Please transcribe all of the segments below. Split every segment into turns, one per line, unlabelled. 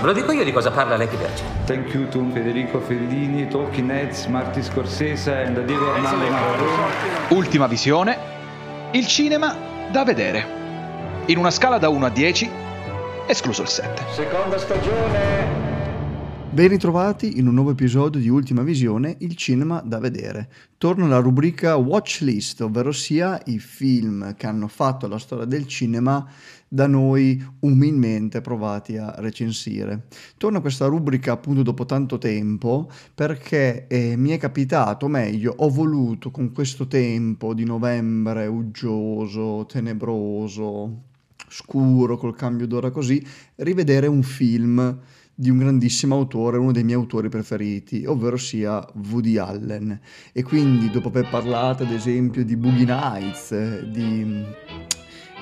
Ve lo dico io di cosa parla Lady Verge.
Thank you to Federico Fellini, Talking Heads, Marty Scorsese and Diego Armando.
Ultima visione, il cinema da vedere. In una scala da 1 a 10, escluso il 7.
Seconda stagione.
Ben ritrovati in un nuovo episodio di Ultima Visione, il cinema da vedere. Torna la rubrica Watch List, ovvero sia i film che hanno fatto la storia del cinema da noi umilmente provati a recensire. Torna questa rubrica appunto dopo tanto tempo perché eh, mi è capitato, meglio, ho voluto con questo tempo di novembre uggioso, tenebroso, scuro, col cambio d'ora così, rivedere un film di un grandissimo autore, uno dei miei autori preferiti, ovvero sia Woody Allen. E quindi dopo aver parlato ad esempio di Boogie Nights, di,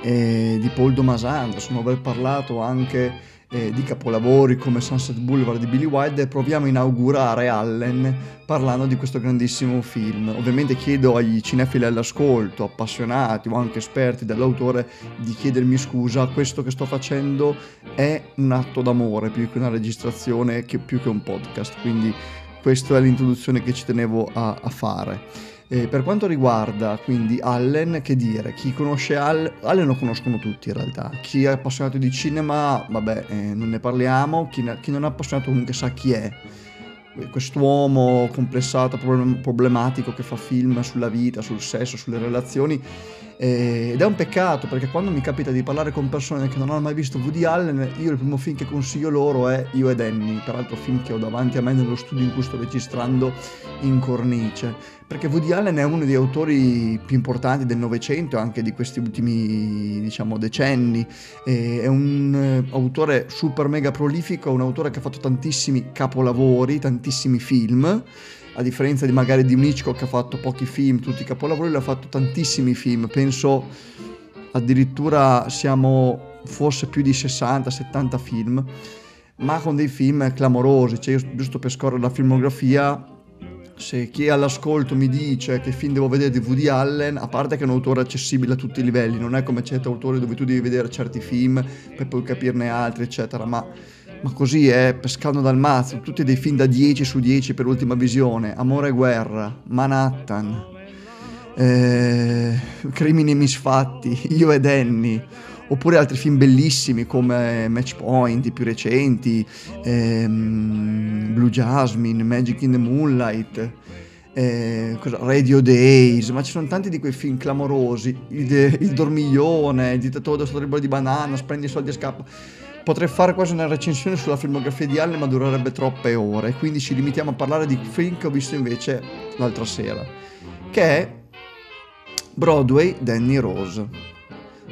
eh, di Paul Thomas Anderson, aver parlato anche eh, di capolavori come Sunset Boulevard di Billy Wilder, proviamo a inaugurare Allen parlando di questo grandissimo film. Ovviamente chiedo agli cinefili all'ascolto, appassionati o anche esperti dell'autore, di chiedermi scusa, questo che sto facendo è un atto d'amore più che una registrazione, che, più che un podcast, quindi questa è l'introduzione che ci tenevo a, a fare. Eh, per quanto riguarda quindi Allen, che dire, chi conosce Allen, Allen lo conoscono tutti in realtà, chi è appassionato di cinema, vabbè, eh, non ne parliamo, chi, chi, non è appassionato comunque sa chi è, quest'uomo complessato, problematico che fa film sulla vita, sul sesso, sulle relazioni, ed è un peccato perché quando mi capita di parlare con persone che non hanno mai visto Woody Allen, io il primo film che consiglio loro è Io ed Annie, peraltro film che ho davanti a me nello studio in cui sto registrando in cornice, perché Woody Allen è uno dei autori più importanti del Novecento, anche di questi ultimi diciamo decenni, è un eh, autore super mega prolifico, un autore che ha fatto tantissimi capolavori, tantissimi film a differenza di magari di un Hitchcock che ha fatto pochi film, tutti i capolavori, lui ha fatto tantissimi film, penso addirittura siamo forse più di 60-70 film, ma con dei film clamorosi, cioè io, giusto per scorrere la filmografia, se chi è all'ascolto mi dice che film devo vedere di Woody Allen, a parte che è un autore accessibile a tutti i livelli, non è come certi autori dove tu devi vedere certi film per poi capirne altri, eccetera, ma ma così è, pescando dal mazzo, tutti dei film da 10 su 10 per ultima visione, Amore e guerra, Manhattan, eh, Crimini misfatti, Io ed Annie, oppure altri film bellissimi come Match Point, i più recenti, ehm, Blue Jasmine, Magic in the Moonlight, eh, Radio Days, ma ci sono tanti di quei film clamorosi, Il, il Dormiglione, Il dittatore del sottotribolo di banana, Spendi i soldi e scappa Potrei fare quasi una recensione sulla filmografia di Allen, ma durerebbe troppe ore, quindi ci limitiamo a parlare di film che ho visto invece l'altra sera, che è Broadway Danny Rose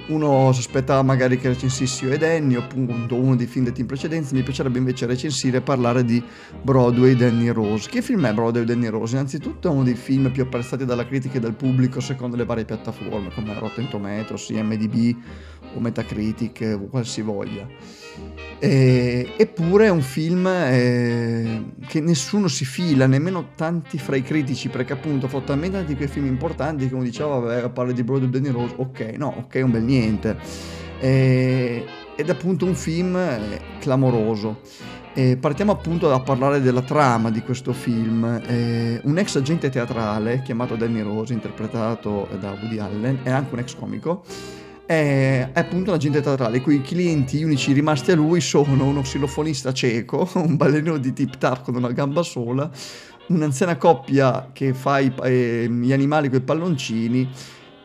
uno si aspettava magari che recensissi io e Danny, o appunto uno dei film dei team precedenti, mi piacerebbe invece recensire e parlare di Broadway Danny Rose. Che film è Broadway Danny Rose? Innanzitutto è uno dei film più apprezzati dalla critica e dal pubblico secondo le varie piattaforme come Rotten Tomatoes, IMDb o Metacritic o qualsivoglia. E, eppure è un film eh, che nessuno si fila, nemmeno tanti fra i critici, perché appunto fatto talmente tanti quei film importanti che uno diceva, vabbè, parla di Broadway Danny Rose, ok, no, ok, è un bel niente. E, ed è appunto un film eh, clamoroso. E partiamo appunto a parlare della trama di questo film. Eh, un ex agente teatrale chiamato Danny Rose, interpretato da Woody Allen, è anche un ex comico, è, è appunto un agente teatrale, i clienti unici rimasti a lui sono uno xilofonista cieco, un ballerino di tip tap con una gamba sola, un'anziana coppia che fa i, eh, gli animali con i palloncini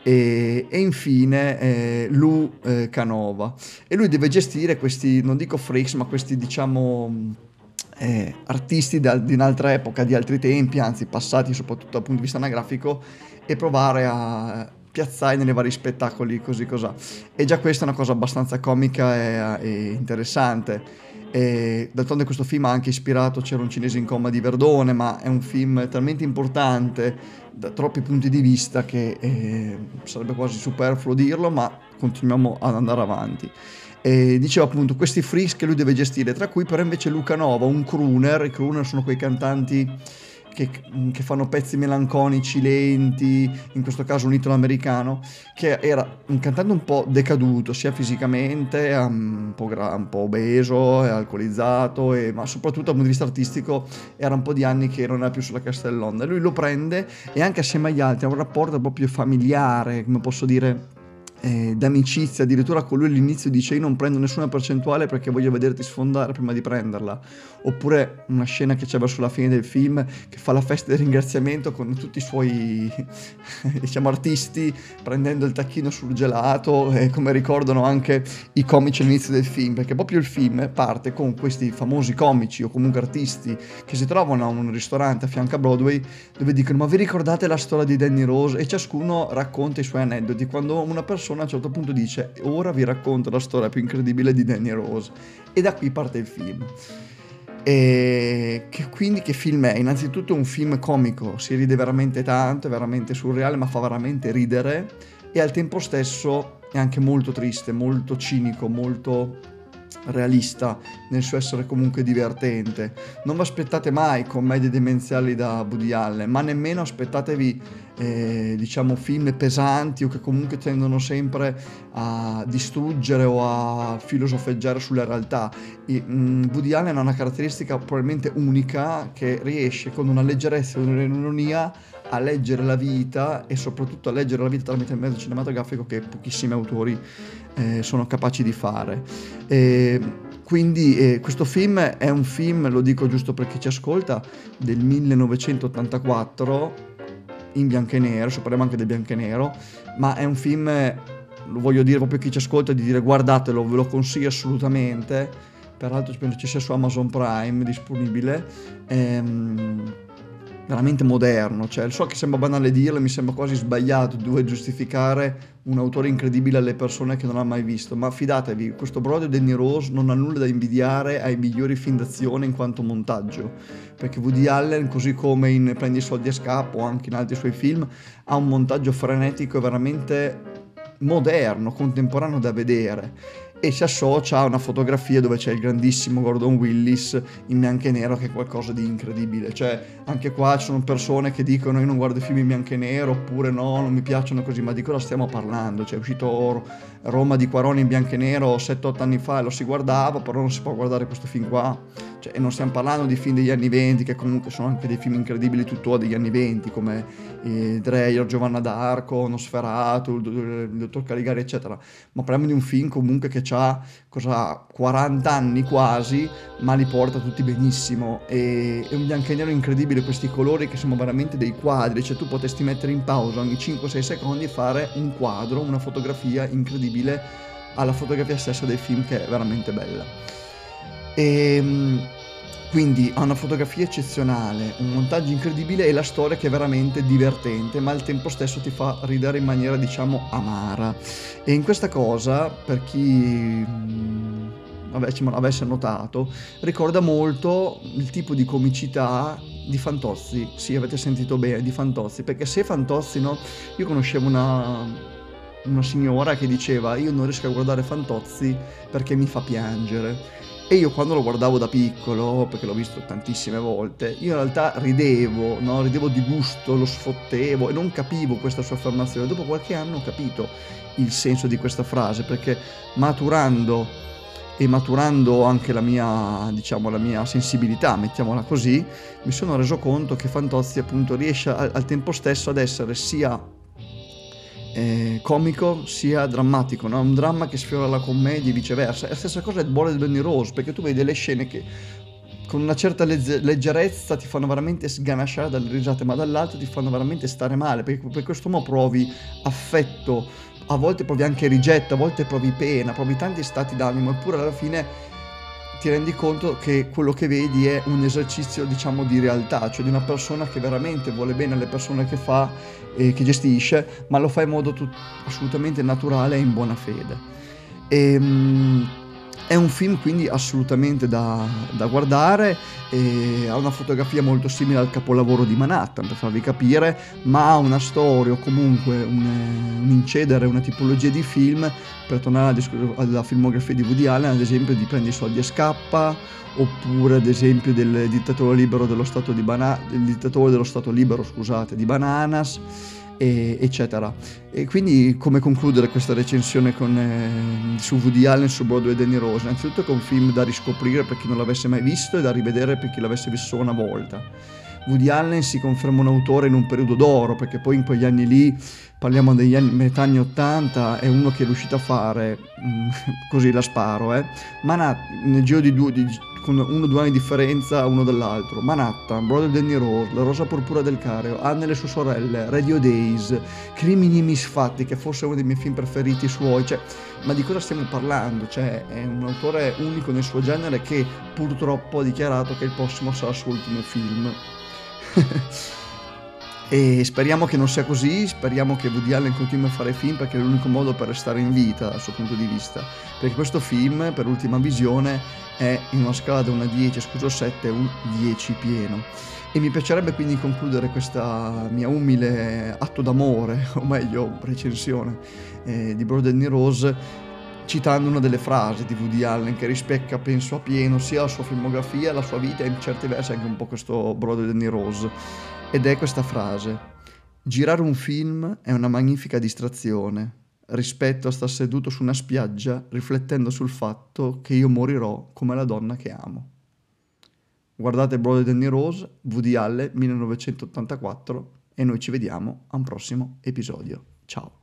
e, e infine eh, Lou eh, Canova. E lui deve gestire questi, non dico freaks, ma questi diciamo... Eh, artisti da, di un'altra epoca, di altri tempi, anzi passati soprattutto dal punto di vista anagrafico, e provare a piazzai nei vari spettacoli così cos'ha. E già questa è una cosa abbastanza comica e, e interessante. E d'altronde questo film ha anche ispirato C'era un cinese in coma di Verdone, ma è un film talmente importante da troppi punti di vista che eh, sarebbe quasi superfluo dirlo, ma continuiamo ad andare avanti. E diceva appunto questi freaks che lui deve gestire, tra cui però invece Luca Nova, un crooner, i crooner sono quei cantanti che, che, fanno pezzi melanconici, lenti, in questo caso un italo-americano, che era un cantante un po' decaduto, sia fisicamente, un po', gra- un po obeso, alcolizzato, e, ma soprattutto dal punto di vista artistico era un po' di anni che non era più sulla castellonda. Lui lo prende e anche assieme agli altri ha un rapporto proprio familiare, come posso dire eh, d'amicizia, addirittura con lui all'inizio dice io non prendo nessuna percentuale perché voglio vederti sfondare prima di prenderla, oppure una scena che c'è verso la fine del film che fa la festa del ringraziamento con tutti i suoi diciamo artisti prendendo il tacchino sul gelato e come ricordano anche i comici all'inizio del film, perché proprio il film parte con questi famosi comici o comunque artisti che si trovano a un ristorante a fianco a Broadway dove dicono ma vi ricordate la storia di Danny Rose? E ciascuno racconta i suoi aneddoti, quando una persona persona a un certo punto dice ora vi racconto la storia più incredibile di Danny Rose e da qui parte il film. E che, quindi che film è? Innanzitutto un film comico, si ride veramente tanto, è veramente surreale ma fa veramente ridere e al tempo stesso è anche molto triste, molto cinico, molto realista nel suo essere comunque divertente. Non vi aspettate mai commedie demenziali da Woody Allen, ma nemmeno aspettatevi eh, diciamo film pesanti o che comunque tendono sempre a distruggere o a filosofeggiare sulla realtà. E, mh, mm, Woody Allen ha una caratteristica probabilmente unica che riesce con una leggerezza e un'ironia a leggere la vita e soprattutto a leggere la vita tramite il mezzo cinematografico che pochissimi autori eh, sono capaci di fare. E quindi eh, questo film è un film, lo dico giusto per chi ci ascolta, del 1984 in bianco e nero, se parliamo anche del bianco e nero, ma è un film, lo voglio dire proprio a chi ci ascolta, di dire guardatelo, ve lo consiglio assolutamente, peraltro spero ci sia su Amazon Prime disponibile. Ehm, veramente moderno, cioè so che sembra banale dirlo, mi sembra quasi sbagliato dover giustificare un autore incredibile alle persone che non ha mai visto, ma fidatevi, questo brodo di Danny Rose non ha nulla da invidiare ai migliori film d'azione in quanto montaggio, perché Woody Allen, così come in Prendi i soldi a scappo o anche in altri suoi film, ha un montaggio frenetico e veramente moderno, contemporaneo da vedere e si associa a una fotografia dove c'è il grandissimo Gordon Willis in bianco e nero che è qualcosa di incredibile. Cioè, anche qua ci sono persone che dicono io non guardo i film in bianco e nero oppure no, non mi piacciono così, ma di cosa stiamo parlando? Cioè, è uscito Roma di Quaroni in bianco e nero 7-8 anni fa e lo si guardava, però non si può guardare questo film qua. Cioè, e non stiamo parlando di film degli anni 20, che comunque sono anche dei film incredibili tuttora degli anni 20, come eh, Dreyer, Giovanna d'Arco, Nosferatu, il, il dottor Caligari, eccetera. Ma parliamo di un film comunque che ha cosa, 40 anni quasi, ma li porta tutti benissimo. E, è un bianco e nero incredibile, questi colori che sono veramente dei quadri, cioè tu potresti mettere in pausa ogni 5-6 secondi e fare un quadro, una fotografia incredibile alla fotografia stessa del film che è veramente bella. E, ehm, quindi ha una fotografia eccezionale, un montaggio incredibile e la storia che è veramente divertente, ma al tempo stesso ti fa ridere in maniera diciamo amara. E in questa cosa, per chi mm, avesse notato, ricorda molto il tipo di comicità di Fantozzi. Sì, avete sentito bene, di Fantozzi, perché se Fantozzi, no, io conoscevo una, una signora che diceva io non riesco a guardare Fantozzi perché mi fa piangere e io quando lo guardavo da piccolo, perché l'ho visto tantissime volte, io in realtà ridevo, no? ridevo di gusto, lo sfottevo e non capivo questa sua affermazione. Dopo qualche anno ho capito il senso di questa frase, perché maturando e maturando anche la mia, diciamo, la mia sensibilità, mettiamola così, mi sono reso conto che Fantozzi appunto riesce al, al tempo stesso ad essere sia eh, comico sia drammatico, no? un dramma che sfiora la commedia e viceversa. È la stessa cosa del Bolle di Benny Rose, perché tu vedi delle scene che con una certa legge- leggerezza ti fanno veramente sganasciare dalle risate, ma dall'altro ti fanno veramente stare male, perché per questo modo provi affetto, a volte provi anche rigetto, a volte provi pena, provi tanti stati d'animo, eppure alla fine ti rendi conto che quello che vedi è un esercizio, diciamo, di realtà, cioè di una persona che veramente vuole bene alle persone che fa e che gestisce, ma lo fa in modo tut- assolutamente naturale e in buona fede. E, ehm, È un film quindi assolutamente da, da guardare, ha una fotografia molto simile al capolavoro di Manhattan per farvi capire, ma ha una storia o comunque un, un incedere, una tipologia di film, per tornare alla, alla filmografia di Woody Allen, ad esempio di Prendi i soldi e scappa, oppure ad esempio del dittatore libero dello Stato, di Bana- del dello Stato libero scusate, di Bananas e, eccetera. E quindi come concludere questa recensione con, eh, su Woody Allen su Broadway e Danny Rose? Innanzitutto che è un film da riscoprire per chi non l'avesse mai visto e da rivedere per chi l'avesse visto una volta. Woody Allen si conferma un autore in un periodo d'oro, perché poi in quegli anni lì, parliamo degli anni, metà anni 80, è uno che è riuscito a fare, mm, così la sparo, eh, Manhattan, nel giro di due, di, con uno o due anni di differenza uno dall'altro, Manhattan, Brother Danny Rose, La Rosa Purpura del Careo, Anne e le sue sorelle, Radio Days, Crimini Misfatti, che forse è uno dei miei film preferiti suoi, cioè, ma di cosa stiamo parlando? Cioè, è un autore unico nel suo genere che purtroppo ha dichiarato che il prossimo sarà il suo ultimo film. e speriamo che non sia così, speriamo che Woody Allen continui a fare film perché è l'unico modo per restare in vita dal suo punto di vista. Perché questo film, per ultima visione, è in una scala da 1 a 10, scuso 7, un 10 pieno. E mi piacerebbe quindi concludere questa mia umile atto d'amore, o meglio, recensione eh, di Broad Rose citando una delle frasi di Woody Allen che rispecchia, penso, a pieno sia la sua filmografia, la sua vita e in certi versi anche un po' questo Brother Danny Rose. Ed è questa frase. Girare un film è una magnifica distrazione rispetto a star seduto su una spiaggia riflettendo sul fatto che io morirò come la donna che amo. Guardate Brother Danny Rose, Woody Allen 1984 e noi ci vediamo a un prossimo episodio. Ciao!